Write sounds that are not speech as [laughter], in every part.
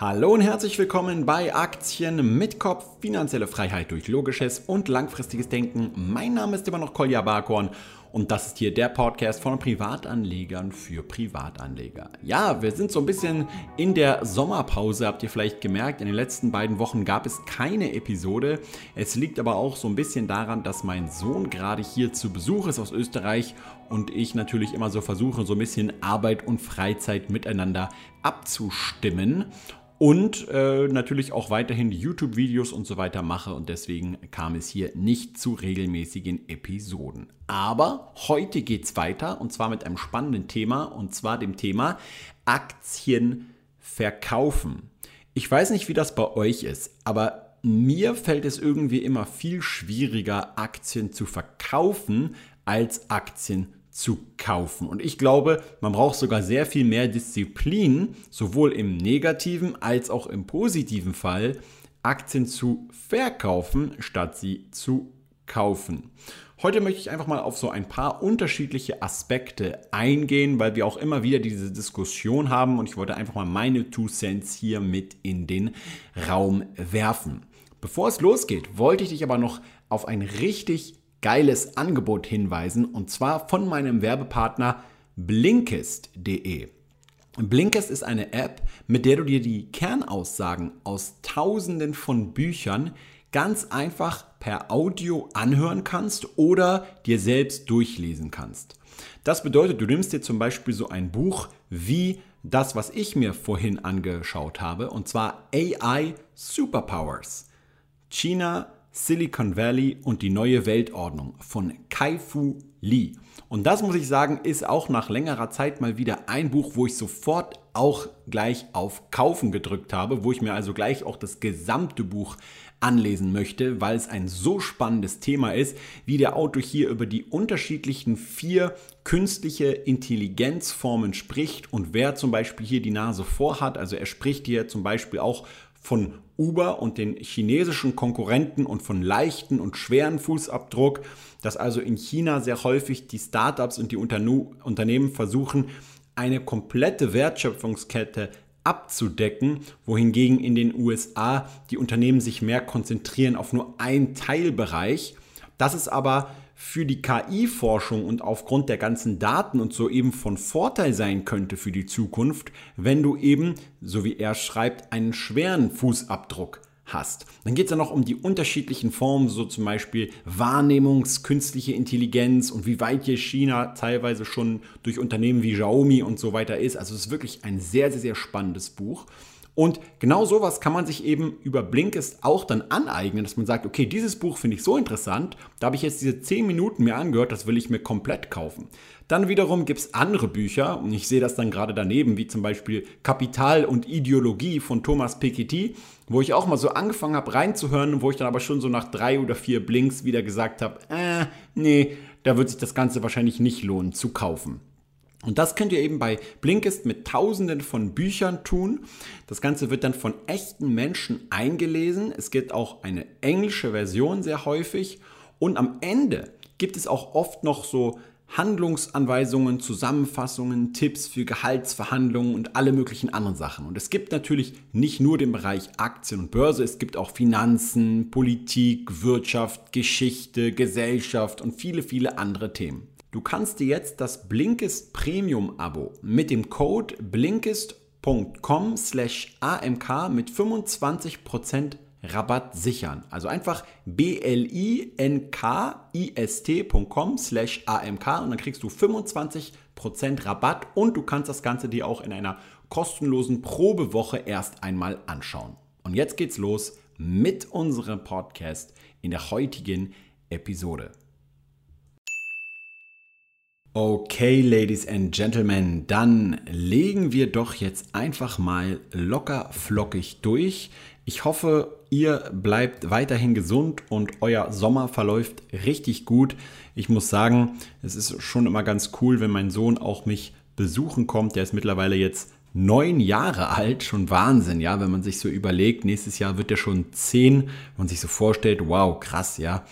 Hallo und herzlich willkommen bei Aktien mit Kopf, finanzielle Freiheit durch logisches und langfristiges Denken. Mein Name ist immer noch Kolja Barkorn und das ist hier der Podcast von Privatanlegern für Privatanleger. Ja, wir sind so ein bisschen in der Sommerpause, habt ihr vielleicht gemerkt. In den letzten beiden Wochen gab es keine Episode. Es liegt aber auch so ein bisschen daran, dass mein Sohn gerade hier zu Besuch ist aus Österreich und ich natürlich immer so versuche, so ein bisschen Arbeit und Freizeit miteinander abzustimmen und äh, natürlich auch weiterhin YouTube-Videos und so weiter mache und deswegen kam es hier nicht zu regelmäßigen Episoden. Aber heute geht es weiter und zwar mit einem spannenden Thema und zwar dem Thema Aktien verkaufen. Ich weiß nicht, wie das bei euch ist, aber mir fällt es irgendwie immer viel schwieriger, Aktien zu verkaufen, als Aktien zu kaufen. Und ich glaube, man braucht sogar sehr viel mehr Disziplin, sowohl im negativen als auch im positiven Fall, Aktien zu verkaufen, statt sie zu kaufen. Heute möchte ich einfach mal auf so ein paar unterschiedliche Aspekte eingehen, weil wir auch immer wieder diese Diskussion haben und ich wollte einfach mal meine Two Cents hier mit in den Raum werfen. Bevor es losgeht, wollte ich dich aber noch auf ein richtig geiles Angebot hinweisen und zwar von meinem Werbepartner Blinkist.de. Blinkist ist eine App, mit der du dir die Kernaussagen aus tausenden von Büchern ganz einfach per Audio anhören kannst oder dir selbst durchlesen kannst. Das bedeutet, du nimmst dir zum Beispiel so ein Buch wie das, was ich mir vorhin angeschaut habe, und zwar AI Superpowers. China Silicon Valley und die neue Weltordnung von Kai-Fu Lee. Und das muss ich sagen, ist auch nach längerer Zeit mal wieder ein Buch, wo ich sofort auch gleich auf Kaufen gedrückt habe, wo ich mir also gleich auch das gesamte Buch anlesen möchte, weil es ein so spannendes Thema ist, wie der Autor hier über die unterschiedlichen vier künstliche Intelligenzformen spricht und wer zum Beispiel hier die Nase vorhat. Also er spricht hier zum Beispiel auch von Uber und den chinesischen Konkurrenten und von leichten und schweren Fußabdruck, dass also in China sehr häufig die Startups und die Unternehmen versuchen, eine komplette Wertschöpfungskette abzudecken, wohingegen in den USA die Unternehmen sich mehr konzentrieren auf nur einen Teilbereich. Das ist aber für die KI-Forschung und aufgrund der ganzen Daten und so eben von Vorteil sein könnte für die Zukunft, wenn du eben, so wie er schreibt, einen schweren Fußabdruck hast. Dann geht es ja noch um die unterschiedlichen Formen, so zum Beispiel Wahrnehmungskünstliche Intelligenz und wie weit hier China teilweise schon durch Unternehmen wie Xiaomi und so weiter ist. Also es ist wirklich ein sehr, sehr, sehr spannendes Buch. Und genau sowas kann man sich eben über Blinkist auch dann aneignen, dass man sagt, okay, dieses Buch finde ich so interessant, da habe ich jetzt diese 10 Minuten mir angehört, das will ich mir komplett kaufen. Dann wiederum gibt es andere Bücher, und ich sehe das dann gerade daneben, wie zum Beispiel Kapital und Ideologie von Thomas Piketty, wo ich auch mal so angefangen habe reinzuhören, wo ich dann aber schon so nach drei oder vier Blinks wieder gesagt habe, äh, nee, da wird sich das Ganze wahrscheinlich nicht lohnen zu kaufen. Und das könnt ihr eben bei Blinkist mit tausenden von Büchern tun. Das Ganze wird dann von echten Menschen eingelesen. Es gibt auch eine englische Version sehr häufig. Und am Ende gibt es auch oft noch so Handlungsanweisungen, Zusammenfassungen, Tipps für Gehaltsverhandlungen und alle möglichen anderen Sachen. Und es gibt natürlich nicht nur den Bereich Aktien und Börse, es gibt auch Finanzen, Politik, Wirtschaft, Geschichte, Gesellschaft und viele, viele andere Themen. Du kannst dir jetzt das Blinkist Premium Abo mit dem Code blinkist.com slash amk mit 25% Rabatt sichern. Also einfach blinkist.com slash amk und dann kriegst du 25% Rabatt und du kannst das Ganze dir auch in einer kostenlosen Probewoche erst einmal anschauen. Und jetzt geht's los mit unserem Podcast in der heutigen Episode. Okay, Ladies and Gentlemen, dann legen wir doch jetzt einfach mal locker flockig durch. Ich hoffe, ihr bleibt weiterhin gesund und euer Sommer verläuft richtig gut. Ich muss sagen, es ist schon immer ganz cool, wenn mein Sohn auch mich besuchen kommt. Der ist mittlerweile jetzt neun Jahre alt, schon Wahnsinn, ja, wenn man sich so überlegt, nächstes Jahr wird er schon zehn, man sich so vorstellt, wow, krass, ja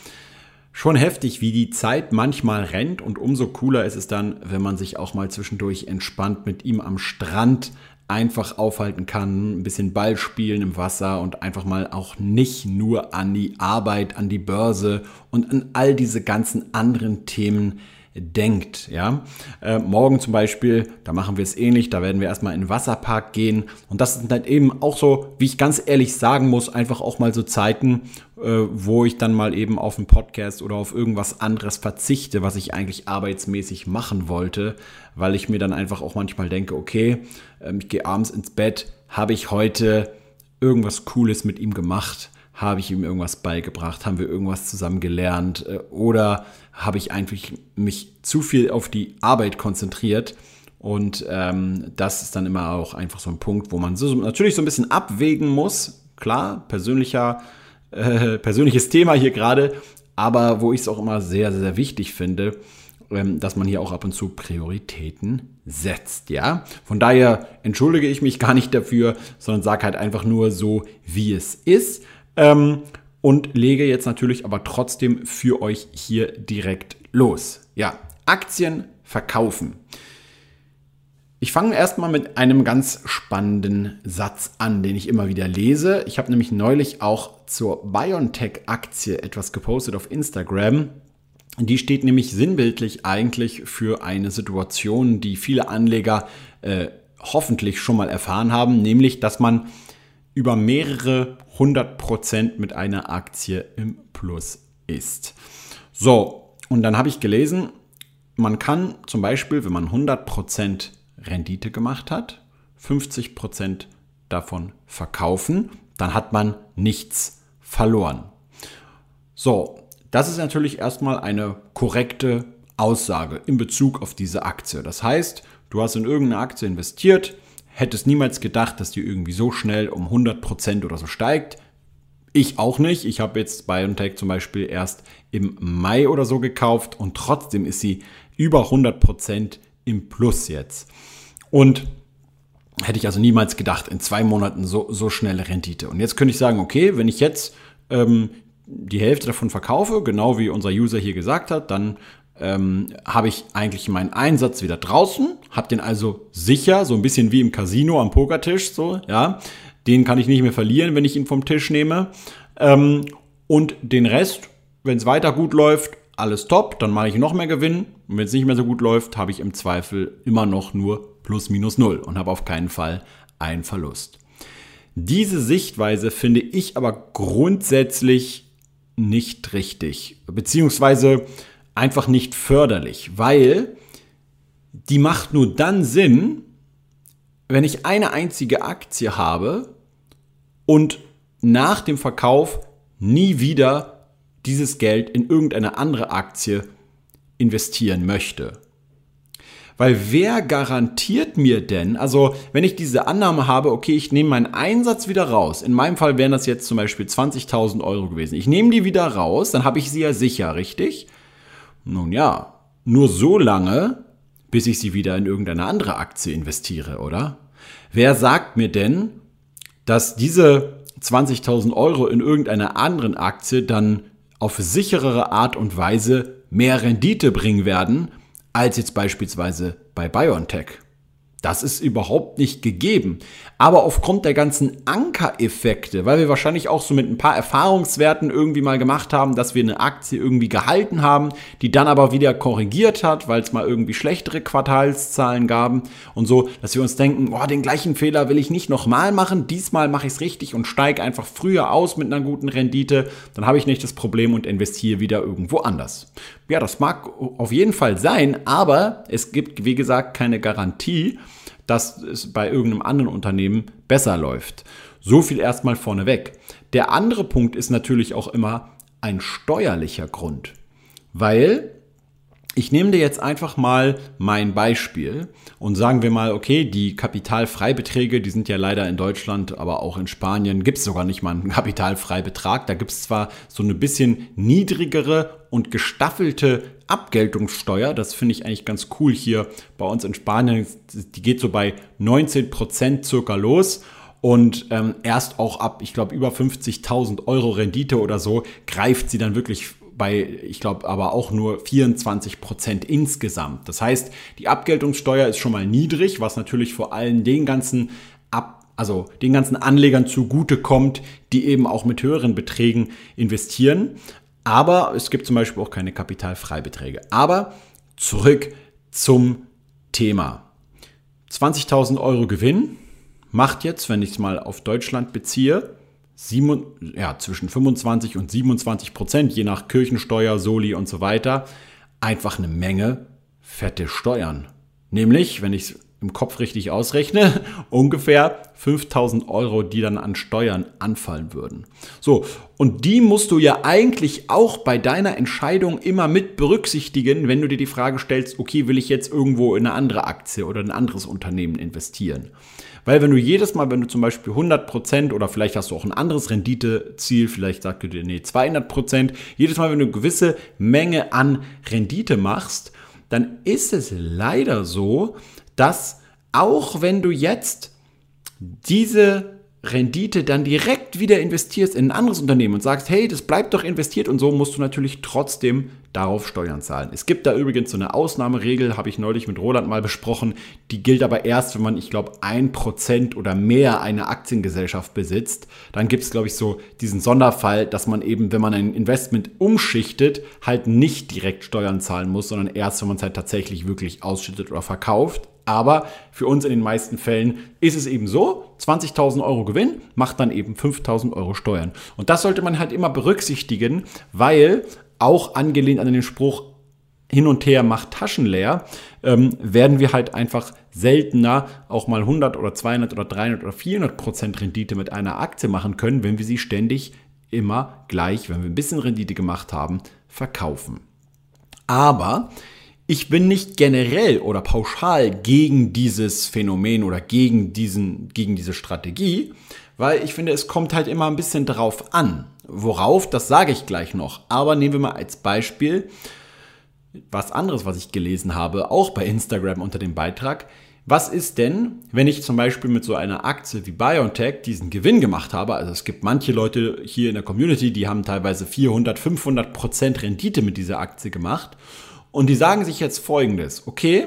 Schon heftig, wie die Zeit manchmal rennt und umso cooler ist es dann, wenn man sich auch mal zwischendurch entspannt mit ihm am Strand einfach aufhalten kann, ein bisschen Ball spielen im Wasser und einfach mal auch nicht nur an die Arbeit, an die Börse und an all diese ganzen anderen Themen denkt. Ja? Äh, morgen zum Beispiel, da machen wir es ähnlich, da werden wir erstmal in den Wasserpark gehen. Und das sind dann eben auch so, wie ich ganz ehrlich sagen muss, einfach auch mal so Zeiten, äh, wo ich dann mal eben auf einen Podcast oder auf irgendwas anderes verzichte, was ich eigentlich arbeitsmäßig machen wollte, weil ich mir dann einfach auch manchmal denke, okay, äh, ich gehe abends ins Bett, habe ich heute irgendwas Cooles mit ihm gemacht habe ich ihm irgendwas beigebracht? Haben wir irgendwas zusammen gelernt? Äh, oder habe ich eigentlich mich zu viel auf die Arbeit konzentriert? Und ähm, das ist dann immer auch einfach so ein Punkt, wo man so, natürlich so ein bisschen abwägen muss. Klar, persönlicher, äh, persönliches Thema hier gerade, aber wo ich es auch immer sehr, sehr wichtig finde, ähm, dass man hier auch ab und zu Prioritäten setzt, ja. Von daher entschuldige ich mich gar nicht dafür, sondern sage halt einfach nur so, wie es ist. Ähm, und lege jetzt natürlich aber trotzdem für euch hier direkt los. Ja, Aktien verkaufen. Ich fange erstmal mit einem ganz spannenden Satz an, den ich immer wieder lese. Ich habe nämlich neulich auch zur BioNTech-Aktie etwas gepostet auf Instagram. Die steht nämlich sinnbildlich eigentlich für eine Situation, die viele Anleger äh, hoffentlich schon mal erfahren haben, nämlich dass man über mehrere hundert Prozent mit einer Aktie im Plus ist. So, und dann habe ich gelesen, man kann zum Beispiel, wenn man 100 Prozent Rendite gemacht hat, 50 Prozent davon verkaufen, dann hat man nichts verloren. So, das ist natürlich erstmal eine korrekte Aussage in Bezug auf diese Aktie. Das heißt, du hast in irgendeine Aktie investiert, hättest niemals gedacht, dass die irgendwie so schnell um 100% oder so steigt. Ich auch nicht. Ich habe jetzt BioNTech zum Beispiel erst im Mai oder so gekauft und trotzdem ist sie über 100% im Plus jetzt. Und hätte ich also niemals gedacht, in zwei Monaten so, so schnelle Rendite. Und jetzt könnte ich sagen, okay, wenn ich jetzt ähm, die Hälfte davon verkaufe, genau wie unser User hier gesagt hat, dann ähm, habe ich eigentlich meinen Einsatz wieder draußen, habe den also sicher, so ein bisschen wie im Casino am Pokertisch, so, ja. Den kann ich nicht mehr verlieren, wenn ich ihn vom Tisch nehme. Ähm, und den Rest, wenn es weiter gut läuft, alles top, dann mache ich noch mehr Gewinn. Und wenn es nicht mehr so gut läuft, habe ich im Zweifel immer noch nur plus minus null und habe auf keinen Fall einen Verlust. Diese Sichtweise finde ich aber grundsätzlich nicht richtig. Beziehungsweise einfach nicht förderlich, weil die macht nur dann Sinn, wenn ich eine einzige Aktie habe und nach dem Verkauf nie wieder dieses Geld in irgendeine andere Aktie investieren möchte. Weil wer garantiert mir denn, also wenn ich diese Annahme habe, okay, ich nehme meinen Einsatz wieder raus, in meinem Fall wären das jetzt zum Beispiel 20.000 Euro gewesen, ich nehme die wieder raus, dann habe ich sie ja sicher, richtig? Nun ja, nur so lange, bis ich sie wieder in irgendeine andere Aktie investiere, oder? Wer sagt mir denn, dass diese 20.000 Euro in irgendeiner anderen Aktie dann auf sicherere Art und Weise mehr Rendite bringen werden, als jetzt beispielsweise bei BioNTech? Das ist überhaupt nicht gegeben. Aber aufgrund der ganzen Ankereffekte, weil wir wahrscheinlich auch so mit ein paar Erfahrungswerten irgendwie mal gemacht haben, dass wir eine Aktie irgendwie gehalten haben, die dann aber wieder korrigiert hat, weil es mal irgendwie schlechtere Quartalszahlen gab und so, dass wir uns denken, boah, den gleichen Fehler will ich nicht nochmal machen, diesmal mache ich es richtig und steige einfach früher aus mit einer guten Rendite, dann habe ich nicht das Problem und investiere wieder irgendwo anders. Ja, das mag auf jeden Fall sein, aber es gibt, wie gesagt, keine Garantie, dass es bei irgendeinem anderen Unternehmen besser läuft. So viel erstmal vorneweg. Der andere Punkt ist natürlich auch immer ein steuerlicher Grund, weil ich nehme dir jetzt einfach mal mein Beispiel und sagen wir mal, okay, die Kapitalfreibeträge, die sind ja leider in Deutschland, aber auch in Spanien gibt es sogar nicht mal einen Kapitalfreibetrag. Da gibt es zwar so eine bisschen niedrigere und gestaffelte Abgeltungssteuer. Das finde ich eigentlich ganz cool hier bei uns in Spanien. Die geht so bei 19 Prozent circa los. Und ähm, erst auch ab, ich glaube, über 50.000 Euro Rendite oder so greift sie dann wirklich bei, ich glaube, aber auch nur 24 Prozent insgesamt. Das heißt, die Abgeltungssteuer ist schon mal niedrig, was natürlich vor allem den ganzen Ab also den ganzen Anlegern zugutekommt, die eben auch mit höheren Beträgen investieren. Aber es gibt zum Beispiel auch keine Kapitalfreibeträge. Aber zurück zum Thema. 20.000 Euro Gewinn macht jetzt, wenn ich es mal auf Deutschland beziehe, sieben, ja, zwischen 25 und 27 Prozent, je nach Kirchensteuer, Soli und so weiter, einfach eine Menge fette Steuern. Nämlich, wenn ich es im Kopf richtig ausrechne, [laughs] ungefähr 5000 Euro, die dann an Steuern anfallen würden. So, und die musst du ja eigentlich auch bei deiner Entscheidung immer mit berücksichtigen, wenn du dir die Frage stellst, okay, will ich jetzt irgendwo in eine andere Aktie oder ein anderes Unternehmen investieren? Weil wenn du jedes Mal, wenn du zum Beispiel 100% oder vielleicht hast du auch ein anderes Renditeziel, vielleicht sagst du dir, nee, 200%, jedes Mal, wenn du eine gewisse Menge an Rendite machst, dann ist es leider so, dass auch wenn du jetzt diese Rendite dann direkt wieder investierst in ein anderes Unternehmen und sagst, hey, das bleibt doch investiert und so musst du natürlich trotzdem darauf Steuern zahlen. Es gibt da übrigens so eine Ausnahmeregel, habe ich neulich mit Roland mal besprochen, die gilt aber erst, wenn man, ich glaube, ein Prozent oder mehr eine Aktiengesellschaft besitzt. Dann gibt es, glaube ich, so diesen Sonderfall, dass man eben, wenn man ein Investment umschichtet, halt nicht direkt Steuern zahlen muss, sondern erst, wenn man es halt tatsächlich wirklich ausschüttet oder verkauft. Aber für uns in den meisten Fällen ist es eben so, 20.000 Euro Gewinn macht dann eben 5.000 Euro Steuern. Und das sollte man halt immer berücksichtigen, weil auch angelehnt an den Spruch, hin und her macht Taschen leer, ähm, werden wir halt einfach seltener auch mal 100 oder 200 oder 300 oder 400 Prozent Rendite mit einer Aktie machen können, wenn wir sie ständig immer gleich, wenn wir ein bisschen Rendite gemacht haben, verkaufen. Aber ich bin nicht generell oder pauschal gegen dieses Phänomen oder gegen, diesen, gegen diese Strategie, weil ich finde, es kommt halt immer ein bisschen drauf an. Worauf, das sage ich gleich noch. Aber nehmen wir mal als Beispiel was anderes, was ich gelesen habe, auch bei Instagram unter dem Beitrag. Was ist denn, wenn ich zum Beispiel mit so einer Aktie wie BioNTech diesen Gewinn gemacht habe? Also es gibt manche Leute hier in der Community, die haben teilweise 400, 500 Prozent Rendite mit dieser Aktie gemacht. Und die sagen sich jetzt folgendes, okay,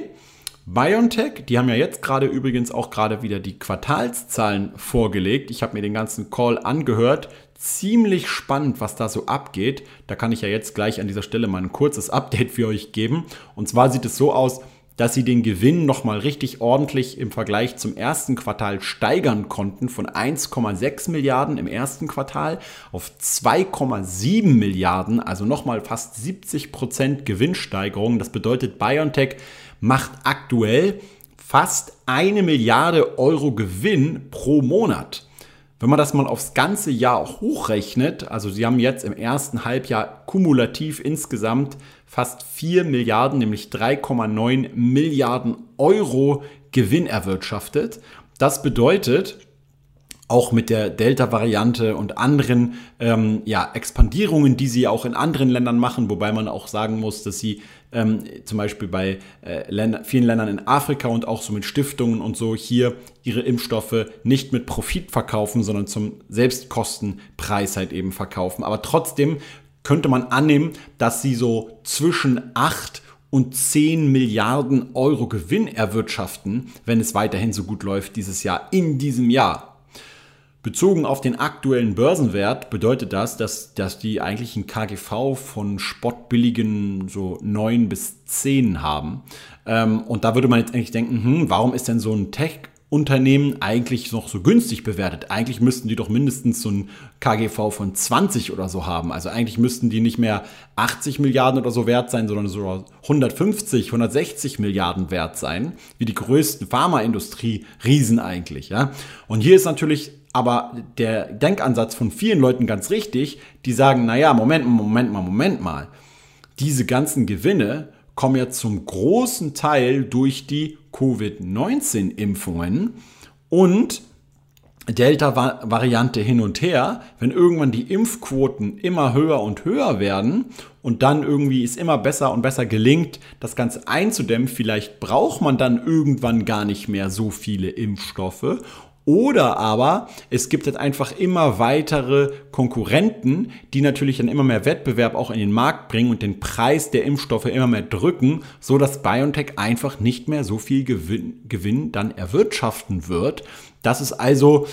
BioNTech, die haben ja jetzt gerade übrigens auch gerade wieder die Quartalszahlen vorgelegt. Ich habe mir den ganzen Call angehört. Ziemlich spannend, was da so abgeht. Da kann ich ja jetzt gleich an dieser Stelle mal ein kurzes Update für euch geben. Und zwar sieht es so aus, dass sie den Gewinn nochmal richtig ordentlich im Vergleich zum ersten Quartal steigern konnten von 1,6 Milliarden im ersten Quartal auf 2,7 Milliarden, also nochmal fast 70 Prozent Gewinnsteigerung. Das bedeutet, BioNTech macht aktuell fast eine Milliarde Euro Gewinn pro Monat. Wenn man das mal aufs ganze Jahr hochrechnet, also sie haben jetzt im ersten Halbjahr kumulativ insgesamt fast 4 Milliarden, nämlich 3,9 Milliarden Euro Gewinn erwirtschaftet. Das bedeutet, auch mit der Delta-Variante und anderen ähm, ja, Expandierungen, die sie auch in anderen Ländern machen, wobei man auch sagen muss, dass sie ähm, zum Beispiel bei äh, Länder, vielen Ländern in Afrika und auch so mit Stiftungen und so hier ihre Impfstoffe nicht mit Profit verkaufen, sondern zum Selbstkostenpreis halt eben verkaufen. Aber trotzdem könnte man annehmen, dass sie so zwischen 8 und 10 Milliarden Euro Gewinn erwirtschaften, wenn es weiterhin so gut läuft dieses Jahr, in diesem Jahr. Bezogen auf den aktuellen Börsenwert bedeutet das, dass, dass die eigentlich ein KGV von spottbilligen so 9 bis 10 haben. Ähm, und da würde man jetzt eigentlich denken, hm, warum ist denn so ein Tech Unternehmen eigentlich noch so günstig bewertet. Eigentlich müssten die doch mindestens so ein KGV von 20 oder so haben. Also eigentlich müssten die nicht mehr 80 Milliarden oder so wert sein, sondern so 150, 160 Milliarden wert sein, wie die größten Pharmaindustrie-Riesen eigentlich. Ja? Und hier ist natürlich aber der Denkansatz von vielen Leuten ganz richtig, die sagen, naja, Moment, Moment mal, Moment mal. Diese ganzen Gewinne kommen ja zum großen Teil durch die Covid-19-Impfungen. Und Delta-Variante hin und her, wenn irgendwann die Impfquoten immer höher und höher werden und dann irgendwie es immer besser und besser gelingt, das Ganze einzudämmen, vielleicht braucht man dann irgendwann gar nicht mehr so viele Impfstoffe Oder aber es gibt halt einfach immer weitere Konkurrenten, die natürlich dann immer mehr Wettbewerb auch in den Markt bringen und den Preis der Impfstoffe immer mehr drücken, so dass BioNTech einfach nicht mehr so viel Gewinn, Gewinn dann erwirtschaften wird. Das ist also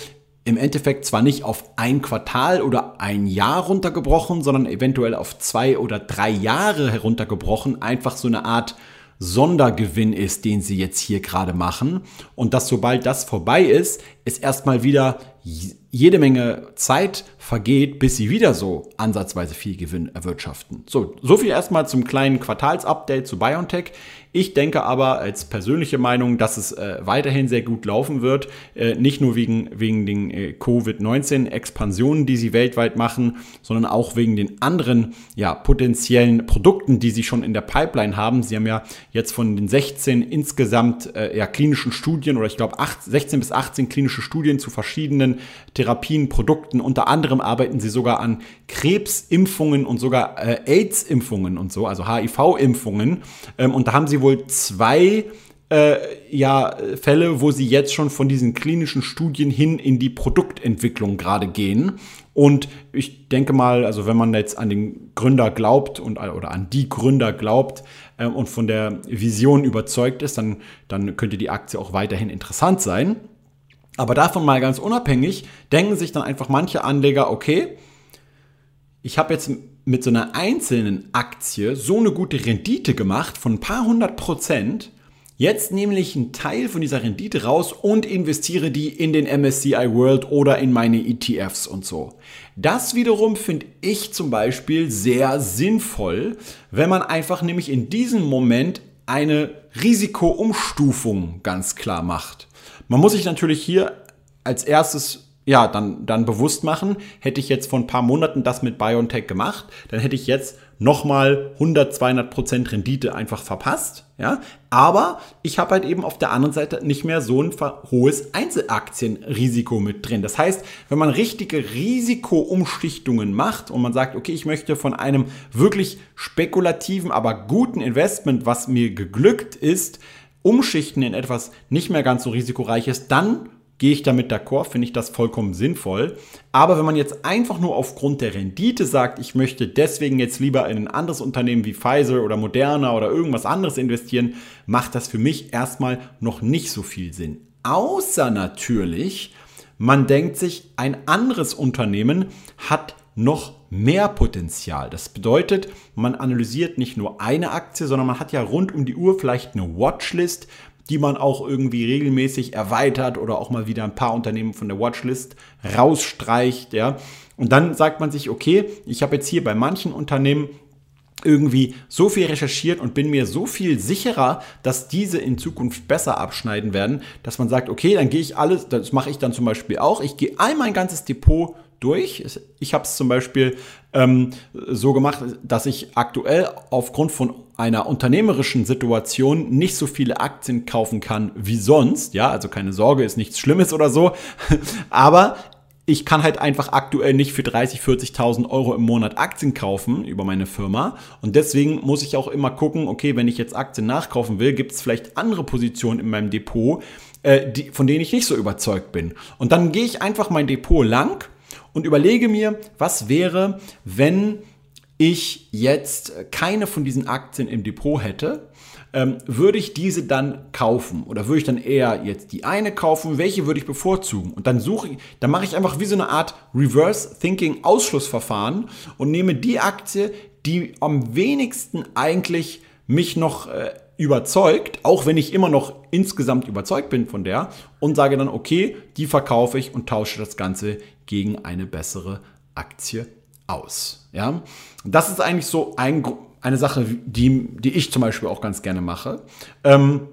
im Endeffekt zwar nicht auf ein Quartal oder ein Jahr runtergebrochen, sondern eventuell auf zwei oder drei Jahre heruntergebrochen, einfach so eine Art Sondergewinn ist, den sie jetzt hier gerade machen. Und dass sobald das vorbei ist, es erstmal wieder jede Menge Zeit vergeht, bis sie wieder so ansatzweise viel Gewinn erwirtschaften. So, so viel erstmal zum kleinen Quartalsupdate zu BioNTech. Ich denke aber als persönliche Meinung, dass es äh, weiterhin sehr gut laufen wird. Äh, nicht nur wegen, wegen den äh, Covid-19-Expansionen, die sie weltweit machen, sondern auch wegen den anderen ja, potenziellen Produkten, die sie schon in der Pipeline haben. Sie haben ja jetzt von den 16 insgesamt äh, ja, klinischen Studien oder ich glaube 16 bis 18 klinische Studien zu verschiedenen Therapien, Produkten. Unter anderem arbeiten sie sogar an Krebsimpfungen und sogar äh, AIDS-Impfungen und so, also HIV-Impfungen. Ähm, und da haben sie wohl zwei äh, ja, Fälle, wo sie jetzt schon von diesen klinischen Studien hin in die Produktentwicklung gerade gehen. Und ich denke mal, also wenn man jetzt an den Gründer glaubt und oder an die Gründer glaubt äh, und von der Vision überzeugt ist, dann, dann könnte die Aktie auch weiterhin interessant sein. Aber davon mal ganz unabhängig, denken sich dann einfach manche Anleger, okay, ich habe jetzt mit so einer einzelnen Aktie so eine gute Rendite gemacht von ein paar hundert Prozent. Jetzt nehme ich einen Teil von dieser Rendite raus und investiere die in den MSCI World oder in meine ETFs und so. Das wiederum finde ich zum Beispiel sehr sinnvoll, wenn man einfach nämlich in diesem Moment eine Risikoumstufung ganz klar macht. Man muss sich natürlich hier als erstes ja, dann, dann bewusst machen, hätte ich jetzt vor ein paar Monaten das mit BioNTech gemacht, dann hätte ich jetzt nochmal 100, 200 Prozent Rendite einfach verpasst, ja. Aber ich habe halt eben auf der anderen Seite nicht mehr so ein hohes Einzelaktienrisiko mit drin. Das heißt, wenn man richtige Risikoumschichtungen macht und man sagt, okay, ich möchte von einem wirklich spekulativen, aber guten Investment, was mir geglückt ist, umschichten in etwas nicht mehr ganz so risikoreiches, dann gehe ich damit d'accord, finde ich das vollkommen sinnvoll. Aber wenn man jetzt einfach nur aufgrund der Rendite sagt, ich möchte deswegen jetzt lieber in ein anderes Unternehmen wie Pfizer oder Moderna oder irgendwas anderes investieren, macht das für mich erstmal noch nicht so viel Sinn. Außer natürlich, man denkt sich, ein anderes Unternehmen hat noch mehr Potenzial. Das bedeutet, man analysiert nicht nur eine Aktie, sondern man hat ja rund um die Uhr vielleicht eine Watchlist die man auch irgendwie regelmäßig erweitert oder auch mal wieder ein paar Unternehmen von der Watchlist rausstreicht, ja. Und dann sagt man sich, okay, ich habe jetzt hier bei manchen Unternehmen irgendwie so viel recherchiert und bin mir so viel sicherer, dass diese in Zukunft besser abschneiden werden, dass man sagt, okay, dann gehe ich alles, das mache ich dann zum Beispiel auch, ich gehe all mein ganzes Depot durch. Ich habe es zum Beispiel ähm, so gemacht, dass ich aktuell aufgrund von einer unternehmerischen Situation nicht so viele Aktien kaufen kann wie sonst. Ja, also keine Sorge, ist nichts Schlimmes oder so. [laughs] Aber ich kann halt einfach aktuell nicht für 30, 40.000 Euro im Monat Aktien kaufen über meine Firma. Und deswegen muss ich auch immer gucken, okay, wenn ich jetzt Aktien nachkaufen will, gibt es vielleicht andere Positionen in meinem Depot, äh, die, von denen ich nicht so überzeugt bin. Und dann gehe ich einfach mein Depot lang und überlege mir, was wäre, wenn ich jetzt keine von diesen Aktien im Depot hätte, ähm, würde ich diese dann kaufen oder würde ich dann eher jetzt die eine kaufen? Welche würde ich bevorzugen? Und dann suche ich, dann mache ich einfach wie so eine Art Reverse Thinking Ausschlussverfahren und nehme die Aktie, die am wenigsten eigentlich mich noch äh, überzeugt, auch wenn ich immer noch insgesamt überzeugt bin von der und sage dann, okay, die verkaufe ich und tausche das Ganze gegen eine bessere Aktie aus. Ja, das ist eigentlich so ein, eine Sache, die, die ich zum Beispiel auch ganz gerne mache. Ähm,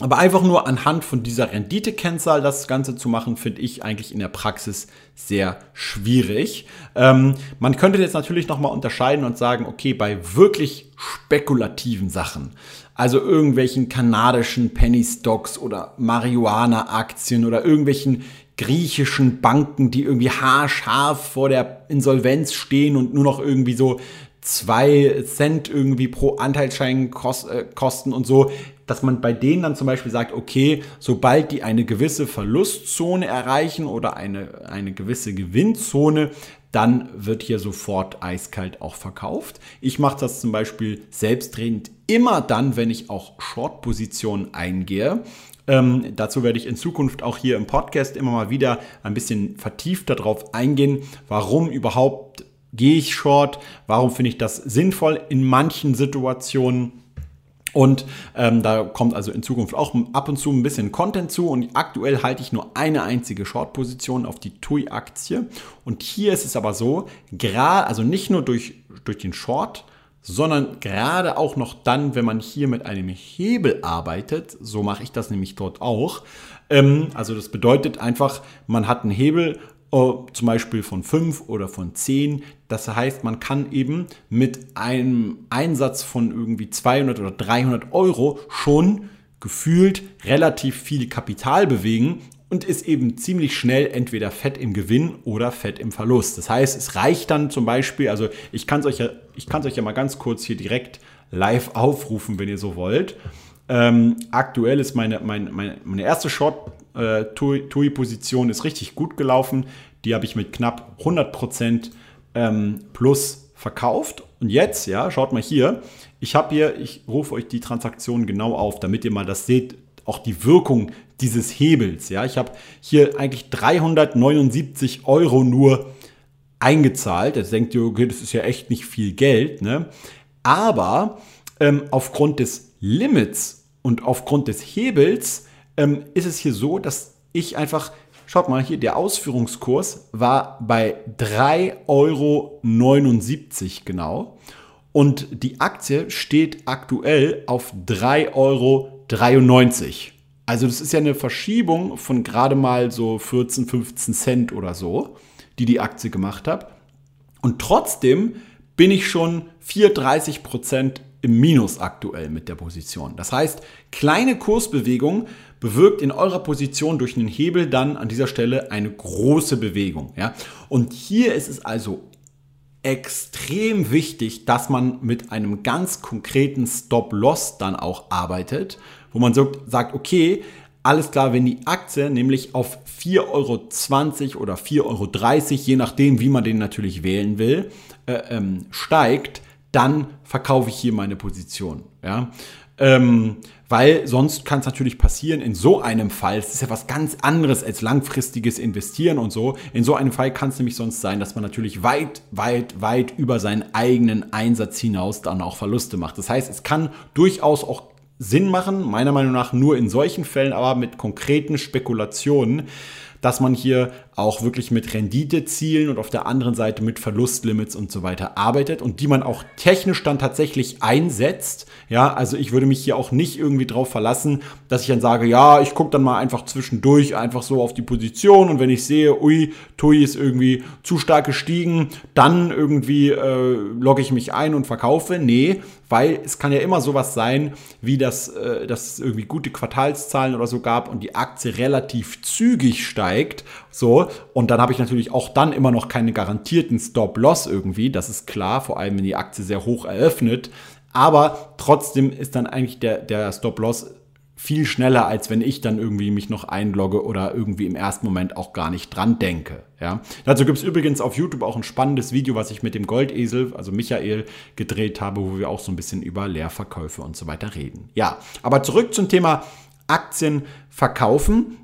aber einfach nur anhand von dieser Rendite-Kennzahl das Ganze zu machen, finde ich eigentlich in der Praxis sehr schwierig. Ähm, man könnte jetzt natürlich nochmal unterscheiden und sagen, okay, bei wirklich spekulativen Sachen, also irgendwelchen kanadischen Penny Stocks oder Marihuana-Aktien oder irgendwelchen griechischen Banken, die irgendwie haarscharf vor der Insolvenz stehen und nur noch irgendwie so zwei Cent irgendwie pro Anteilsschein kost, äh, kosten und so. dass man bei denen dann zum Beispiel sagt, okay, sobald die eine gewisse Verlustzone erreichen oder eine, eine gewisse Gewinnzone, dann wird hier sofort eiskalt auch verkauft. Ich mache das zum Beispiel selbstredend immer dann, wenn ich auch Short-Positionen eingehe. Ähm, dazu werde ich in Zukunft auch hier im Podcast immer mal wieder ein bisschen vertieft darauf eingehen, warum überhaupt gehe ich short, warum finde ich das sinnvoll in manchen Situationen. Und ähm, da kommt also in Zukunft auch ab und zu ein bisschen Content zu. Und aktuell halte ich nur eine einzige Short-Position auf die TUI-Aktie. Und hier ist es aber so, gerade, also nicht nur durch, durch den Short, sondern gerade auch noch dann, wenn man hier mit einem Hebel arbeitet, so mache ich das nämlich dort auch. Ähm, also das bedeutet einfach, man hat einen Hebel Oh, zum Beispiel von 5 oder von 10. Das heißt, man kann eben mit einem Einsatz von irgendwie 200 oder 300 Euro schon gefühlt relativ viel Kapital bewegen und ist eben ziemlich schnell entweder fett im Gewinn oder fett im Verlust. Das heißt, es reicht dann zum Beispiel, also ich kann es euch, ja, euch ja mal ganz kurz hier direkt live aufrufen, wenn ihr so wollt. Ähm, aktuell ist meine, meine, meine, meine erste Short äh, ist richtig gut gelaufen. Die habe ich mit knapp 100% ähm, plus verkauft. Und jetzt, ja, schaut mal hier. Ich habe hier, ich rufe euch die Transaktion genau auf, damit ihr mal das seht, auch die Wirkung dieses Hebels. Ja, ich habe hier eigentlich 379 Euro nur eingezahlt. Jetzt denkt ihr, okay, das ist ja echt nicht viel Geld. Ne? Aber ähm, aufgrund des Limits und aufgrund des Hebels ähm, ist es hier so, dass ich einfach, schaut mal hier, der Ausführungskurs war bei 3,79 Euro genau. Und die Aktie steht aktuell auf 3,93 Euro. Also das ist ja eine Verschiebung von gerade mal so 14, 15 Cent oder so, die die Aktie gemacht hat. Und trotzdem bin ich schon 34 Prozent im Minus aktuell mit der Position. Das heißt, kleine Kursbewegung bewirkt in eurer Position durch einen Hebel dann an dieser Stelle eine große Bewegung. Ja? Und hier ist es also extrem wichtig, dass man mit einem ganz konkreten Stop-Loss dann auch arbeitet, wo man so sagt, okay, alles klar, wenn die Aktie nämlich auf 4,20 Euro oder 4,30 Euro, je nachdem, wie man den natürlich wählen will, äh, ähm, steigt, dann verkaufe ich hier meine Position. Ja? Ähm, weil sonst kann es natürlich passieren, in so einem Fall, es ist ja was ganz anderes als langfristiges Investieren und so, in so einem Fall kann es nämlich sonst sein, dass man natürlich weit, weit, weit über seinen eigenen Einsatz hinaus dann auch Verluste macht. Das heißt, es kann durchaus auch Sinn machen, meiner Meinung nach nur in solchen Fällen, aber mit konkreten Spekulationen, dass man hier auch wirklich mit Renditezielen und auf der anderen Seite mit Verlustlimits und so weiter arbeitet und die man auch technisch dann tatsächlich einsetzt. Ja, also ich würde mich hier auch nicht irgendwie drauf verlassen, dass ich dann sage, ja, ich gucke dann mal einfach zwischendurch einfach so auf die Position und wenn ich sehe, ui, TUI ist irgendwie zu stark gestiegen, dann irgendwie äh, logge ich mich ein und verkaufe. Nee, weil es kann ja immer sowas sein, wie das, äh, dass es irgendwie gute Quartalszahlen oder so gab und die Aktie relativ zügig steigt. So, und dann habe ich natürlich auch dann immer noch keine garantierten Stop-Loss irgendwie. Das ist klar, vor allem wenn die Aktie sehr hoch eröffnet. Aber trotzdem ist dann eigentlich der, der Stop-Loss viel schneller, als wenn ich dann irgendwie mich noch einlogge oder irgendwie im ersten Moment auch gar nicht dran denke. Ja. Dazu gibt es übrigens auf YouTube auch ein spannendes Video, was ich mit dem Goldesel, also Michael, gedreht habe, wo wir auch so ein bisschen über Leerverkäufe und so weiter reden. Ja, aber zurück zum Thema Aktien verkaufen.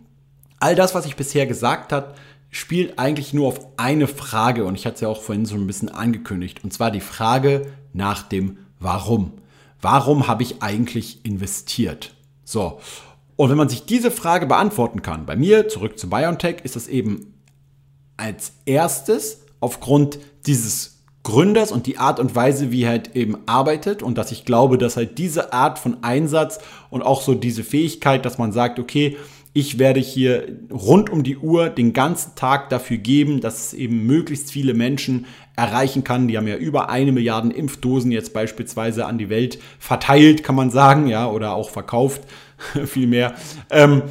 All das, was ich bisher gesagt habe, spielt eigentlich nur auf eine Frage und ich hatte es ja auch vorhin so ein bisschen angekündigt und zwar die Frage nach dem Warum. Warum habe ich eigentlich investiert? So. Und wenn man sich diese Frage beantworten kann, bei mir, zurück zu BioNTech, ist das eben als erstes aufgrund dieses Gründers und die Art und Weise, wie er halt eben arbeitet und dass ich glaube, dass halt diese Art von Einsatz und auch so diese Fähigkeit, dass man sagt, okay, ich werde hier rund um die Uhr den ganzen Tag dafür geben, dass eben möglichst viele Menschen erreichen kann. Die haben ja über eine Milliarde Impfdosen jetzt beispielsweise an die Welt verteilt, kann man sagen, ja, oder auch verkauft, [laughs] vielmehr. Ähm,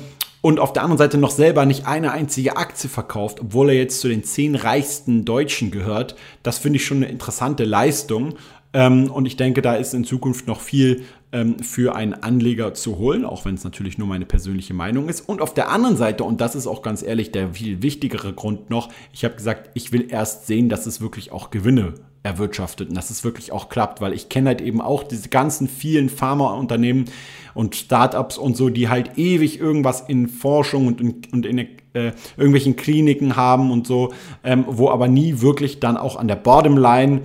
und auf der anderen Seite noch selber nicht eine einzige Aktie verkauft, obwohl er jetzt zu den zehn reichsten Deutschen gehört. Das finde ich schon eine interessante Leistung. Ähm, und ich denke, da ist in Zukunft noch viel ähm, für einen Anleger zu holen, auch wenn es natürlich nur meine persönliche Meinung ist. Und auf der anderen Seite, und das ist auch ganz ehrlich der viel wichtigere Grund noch, ich habe gesagt, ich will erst sehen, dass es wirklich auch Gewinne erwirtschaftet und dass es wirklich auch klappt, weil ich kenne halt eben auch diese ganzen vielen Pharmaunternehmen und Startups und so, die halt ewig irgendwas in Forschung und in, und in äh, irgendwelchen Kliniken haben und so, ähm, wo aber nie wirklich dann auch an der Bottomline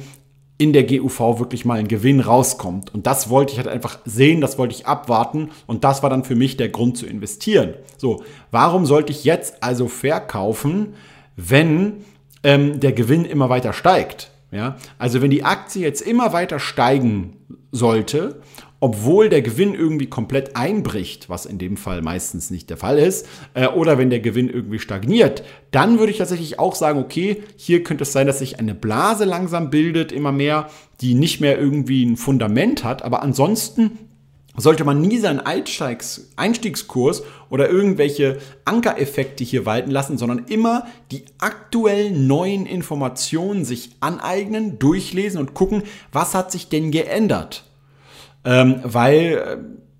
in der GUV wirklich mal ein Gewinn rauskommt. Und das wollte ich halt einfach sehen, das wollte ich abwarten und das war dann für mich der Grund zu investieren. So, warum sollte ich jetzt also verkaufen, wenn ähm, der Gewinn immer weiter steigt? Ja, also wenn die Aktie jetzt immer weiter steigen sollte obwohl der Gewinn irgendwie komplett einbricht, was in dem Fall meistens nicht der Fall ist, äh, oder wenn der Gewinn irgendwie stagniert, dann würde ich tatsächlich auch sagen, okay, hier könnte es sein, dass sich eine Blase langsam bildet, immer mehr, die nicht mehr irgendwie ein Fundament hat, aber ansonsten sollte man nie seinen Einstiegskurs oder irgendwelche Ankereffekte hier walten lassen, sondern immer die aktuellen neuen Informationen sich aneignen, durchlesen und gucken, was hat sich denn geändert. Ähm, weil,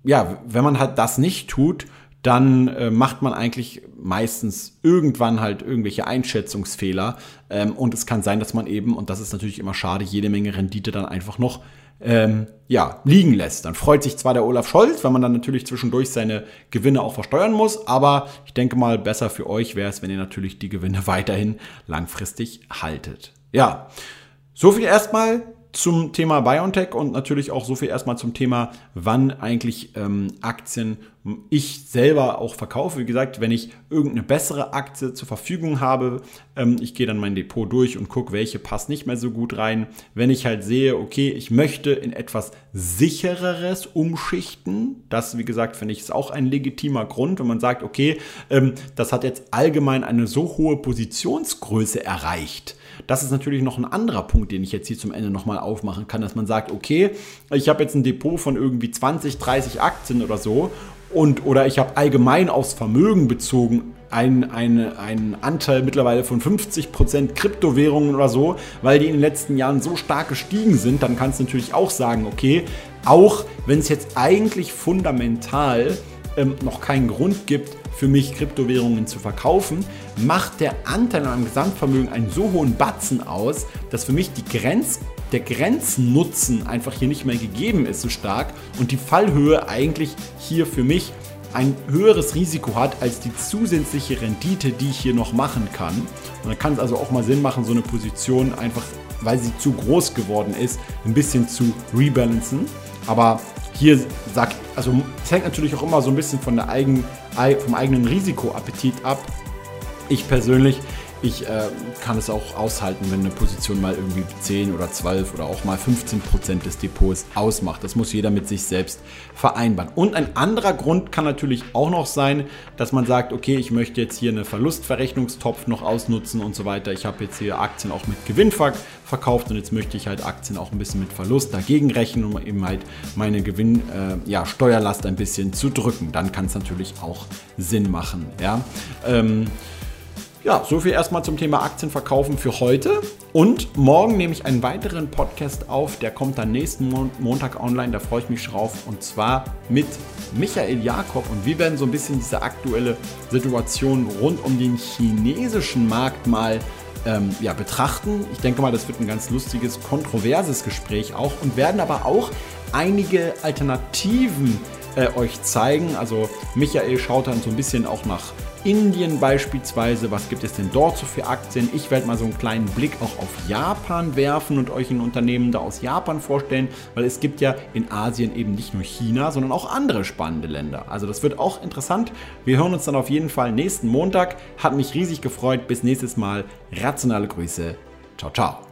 äh, ja, wenn man halt das nicht tut, dann äh, macht man eigentlich meistens irgendwann halt irgendwelche Einschätzungsfehler. Ähm, und es kann sein, dass man eben, und das ist natürlich immer schade, jede Menge Rendite dann einfach noch ähm, ja, liegen lässt. Dann freut sich zwar der Olaf Scholz, weil man dann natürlich zwischendurch seine Gewinne auch versteuern muss, aber ich denke mal, besser für euch wäre es, wenn ihr natürlich die Gewinne [laughs] weiterhin langfristig haltet. Ja, so viel erstmal zum Thema BioNTech und natürlich auch so viel erstmal zum Thema, wann eigentlich ähm, Aktien ich selber auch verkaufe. Wie gesagt, wenn ich irgendeine bessere Aktie zur Verfügung habe, ähm, ich gehe dann mein Depot durch und gucke, welche passt nicht mehr so gut rein. Wenn ich halt sehe, okay, ich möchte in etwas sichereres umschichten, das, wie gesagt, finde ich, ist auch ein legitimer Grund, wenn man sagt, okay, ähm, das hat jetzt allgemein eine so hohe Positionsgröße erreicht das ist natürlich noch ein anderer Punkt, den ich jetzt hier zum Ende nochmal aufmachen kann, dass man sagt, okay, ich habe jetzt ein Depot von irgendwie 20, 30 Aktien oder so und oder ich habe allgemein aufs Vermögen bezogen einen, einen, Anteil mittlerweile von 50% Kryptowährungen oder so, weil die in den letzten Jahren so stark gestiegen sind, dann kannst du natürlich auch sagen, okay, auch wenn es jetzt eigentlich fundamental ähm, noch keinen Grund gibt, für mich Kryptowährungen zu verkaufen, macht der Anteil an meinem Gesamtvermögen einen so hohen Batzen aus, dass für mich die Grenz, der Grenznutzen einfach hier nicht mehr gegeben ist so stark und die Fallhöhe eigentlich hier für mich ein höheres Risiko hat als die zusätzliche Rendite, die ich hier noch machen kann. Und dann kann es also auch mal Sinn machen, so eine Position einfach, weil sie zu groß geworden ist, ein bisschen zu rebalancen. Aber hier sagt, also es hängt natürlich auch immer so ein bisschen von der eigenen, vom eigenen Risikoappetit ab. Ich persönlich ich äh, kann es auch aushalten, wenn eine Position mal irgendwie 10 oder 12 oder auch mal 15 Prozent des Depots ausmacht. Das muss jeder mit sich selbst vereinbaren. Und ein anderer Grund kann natürlich auch noch sein, dass man sagt, okay, ich möchte jetzt hier eine Verlustverrechnungstopf noch ausnutzen und so weiter. Ich habe jetzt hier Aktien auch mit Gewinn verkauft und jetzt möchte ich halt Aktien auch ein bisschen mit Verlust dagegen rechnen, um eben halt meine Gewinnsteuerlast äh, ja, ein bisschen zu drücken. Dann kann es natürlich auch Sinn machen. Ja. Ähm, ja, so viel erstmal zum Thema Aktien verkaufen für heute. Und morgen nehme ich einen weiteren Podcast auf, der kommt dann nächsten Montag online, da freue ich mich drauf. Und zwar mit Michael Jakob. Und wir werden so ein bisschen diese aktuelle Situation rund um den chinesischen Markt mal ähm, ja, betrachten. Ich denke mal, das wird ein ganz lustiges, kontroverses Gespräch auch und werden aber auch einige Alternativen äh, euch zeigen. Also Michael schaut dann so ein bisschen auch nach Indien beispielsweise. Was gibt es denn dort so für Aktien? Ich werde mal so einen kleinen Blick auch auf Japan werfen und euch ein Unternehmen da aus Japan vorstellen, weil es gibt ja in Asien eben nicht nur China, sondern auch andere spannende Länder. Also das wird auch interessant. Wir hören uns dann auf jeden Fall nächsten Montag. Hat mich riesig gefreut. Bis nächstes Mal. Rationale Grüße. Ciao, ciao.